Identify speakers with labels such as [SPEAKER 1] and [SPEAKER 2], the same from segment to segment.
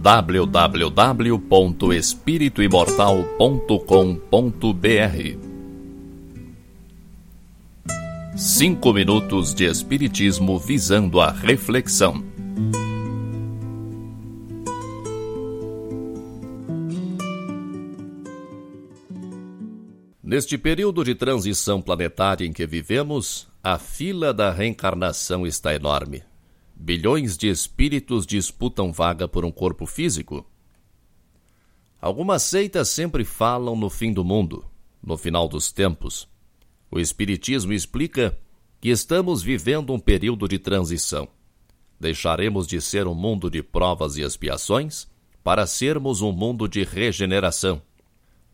[SPEAKER 1] www.espirituimortal.com.br Cinco minutos de Espiritismo visando a reflexão. Neste período de transição planetária em que vivemos, a fila da reencarnação está enorme. Bilhões de espíritos disputam vaga por um corpo físico. Algumas seitas sempre falam no fim do mundo, no final dos tempos. O Espiritismo explica que estamos vivendo um período de transição. Deixaremos de ser um mundo de provas e expiações para sermos um mundo de regeneração.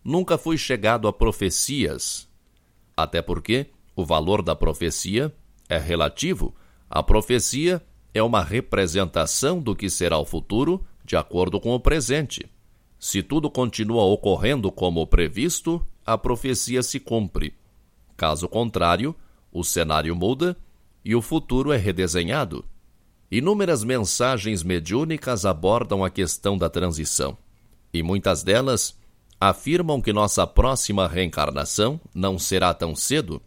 [SPEAKER 1] Nunca fui chegado a profecias, até porque o valor da profecia é relativo. A profecia é uma representação do que será o futuro de acordo com o presente. Se tudo continua ocorrendo como previsto, a profecia se cumpre. Caso contrário, o cenário muda e o futuro é redesenhado. Inúmeras mensagens mediúnicas abordam a questão da transição, e muitas delas afirmam que nossa próxima reencarnação não será tão cedo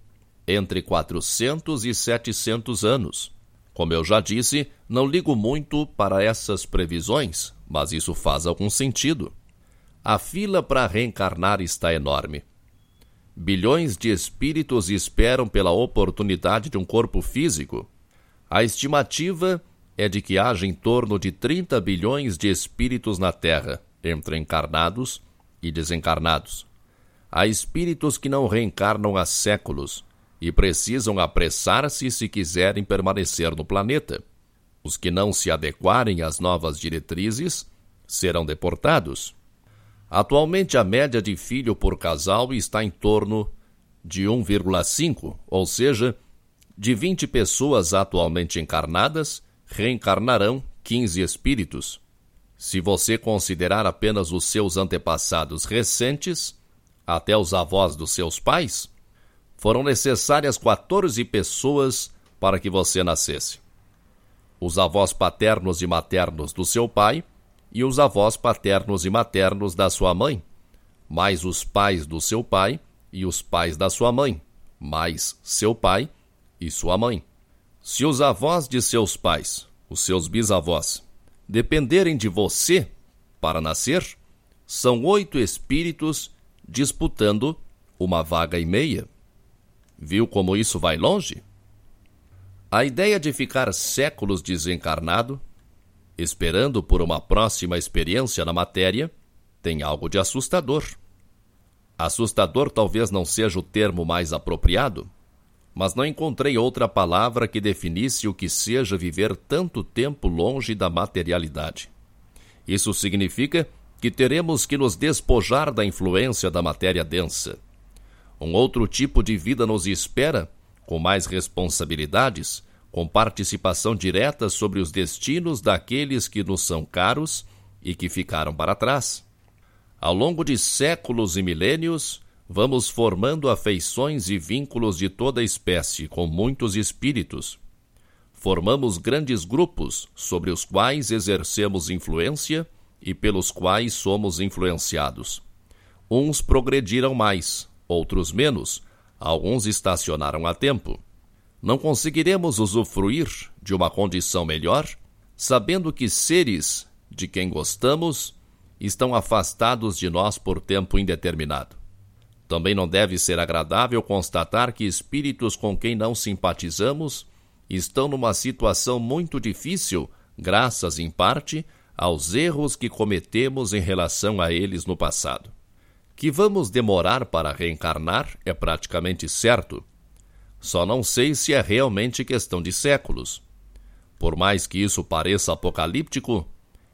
[SPEAKER 1] entre 400 e 700 anos. Como eu já disse, não ligo muito para essas previsões, mas isso faz algum sentido. A fila para reencarnar está enorme. Bilhões de espíritos esperam pela oportunidade de um corpo físico. A estimativa é de que haja em torno de 30 bilhões de espíritos na Terra, entre encarnados e desencarnados. Há espíritos que não reencarnam há séculos, e precisam apressar-se se quiserem permanecer no planeta. Os que não se adequarem às novas diretrizes serão deportados. Atualmente, a média de filho por casal está em torno de 1,5, ou seja, de 20 pessoas atualmente encarnadas, reencarnarão 15 espíritos. Se você considerar apenas os seus antepassados recentes, até os avós dos seus pais, foram necessárias 14 pessoas para que você nascesse. Os avós paternos e maternos do seu pai e os avós paternos e maternos da sua mãe, mais os pais do seu pai e os pais da sua mãe, mais seu pai e sua mãe. Se os avós de seus pais, os seus bisavós, dependerem de você para nascer, são oito espíritos disputando uma vaga e meia. Viu como isso vai longe? A ideia de ficar séculos desencarnado, esperando por uma próxima experiência na matéria, tem algo de assustador. Assustador talvez não seja o termo mais apropriado, mas não encontrei outra palavra que definisse o que seja viver tanto tempo longe da materialidade. Isso significa que teremos que nos despojar da influência da matéria densa um outro tipo de vida nos espera, com mais responsabilidades, com participação direta sobre os destinos daqueles que nos são caros e que ficaram para trás. Ao longo de séculos e milênios, vamos formando afeições e vínculos de toda espécie com muitos espíritos. Formamos grandes grupos sobre os quais exercemos influência e pelos quais somos influenciados. Uns progrediram mais, outros menos, alguns estacionaram a tempo. Não conseguiremos usufruir de uma condição melhor, sabendo que seres de quem gostamos estão afastados de nós por tempo indeterminado. Também não deve ser agradável constatar que espíritos com quem não simpatizamos estão numa situação muito difícil, graças, em parte, aos erros que cometemos em relação a eles no passado. Que vamos demorar para reencarnar é praticamente certo. Só não sei se é realmente questão de séculos. Por mais que isso pareça apocalíptico,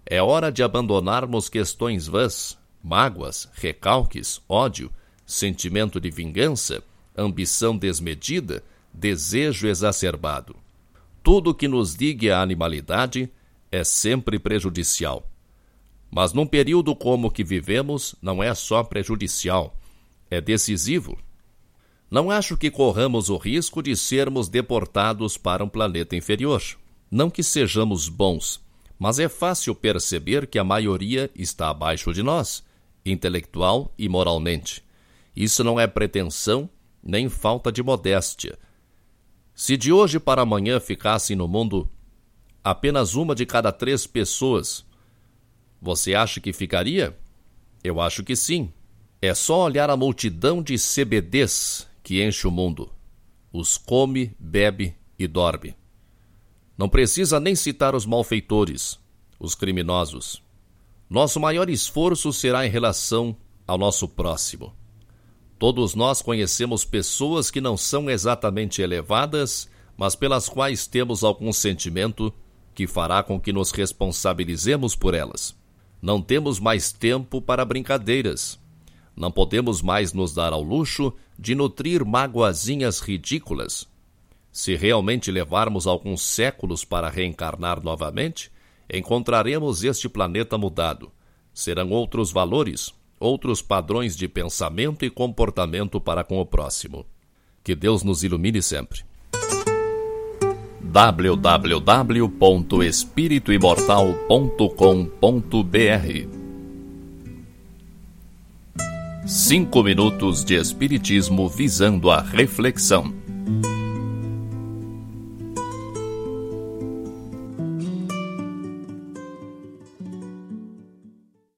[SPEAKER 1] é hora de abandonarmos questões vãs, mágoas, recalques, ódio, sentimento de vingança, ambição desmedida, desejo exacerbado. Tudo que nos diga a animalidade é sempre prejudicial. Mas num período como o que vivemos, não é só prejudicial, é decisivo. Não acho que corramos o risco de sermos deportados para um planeta inferior. Não que sejamos bons, Mas é fácil perceber que a maioria está abaixo de nós, intelectual e moralmente. Isso não é pretensão nem falta de modéstia. Se de hoje para amanhã ficassem no mundo apenas uma de cada três pessoas, você acha que ficaria? Eu acho que sim. É só olhar a multidão de CBDs que enche o mundo. Os come, bebe e dorme. Não precisa nem citar os malfeitores, os criminosos. Nosso maior esforço será em relação ao nosso próximo. Todos nós conhecemos pessoas que não são exatamente elevadas, mas pelas quais temos algum sentimento que fará com que nos responsabilizemos por elas. Não temos mais tempo para brincadeiras. Não podemos mais nos dar ao luxo de nutrir magoazinhas ridículas. Se realmente levarmos alguns séculos para reencarnar novamente, encontraremos este planeta mudado. Serão outros valores, outros padrões de pensamento e comportamento para com o próximo. Que Deus nos ilumine sempre www.espirituimortal.com.br Cinco minutos de Espiritismo visando a reflexão.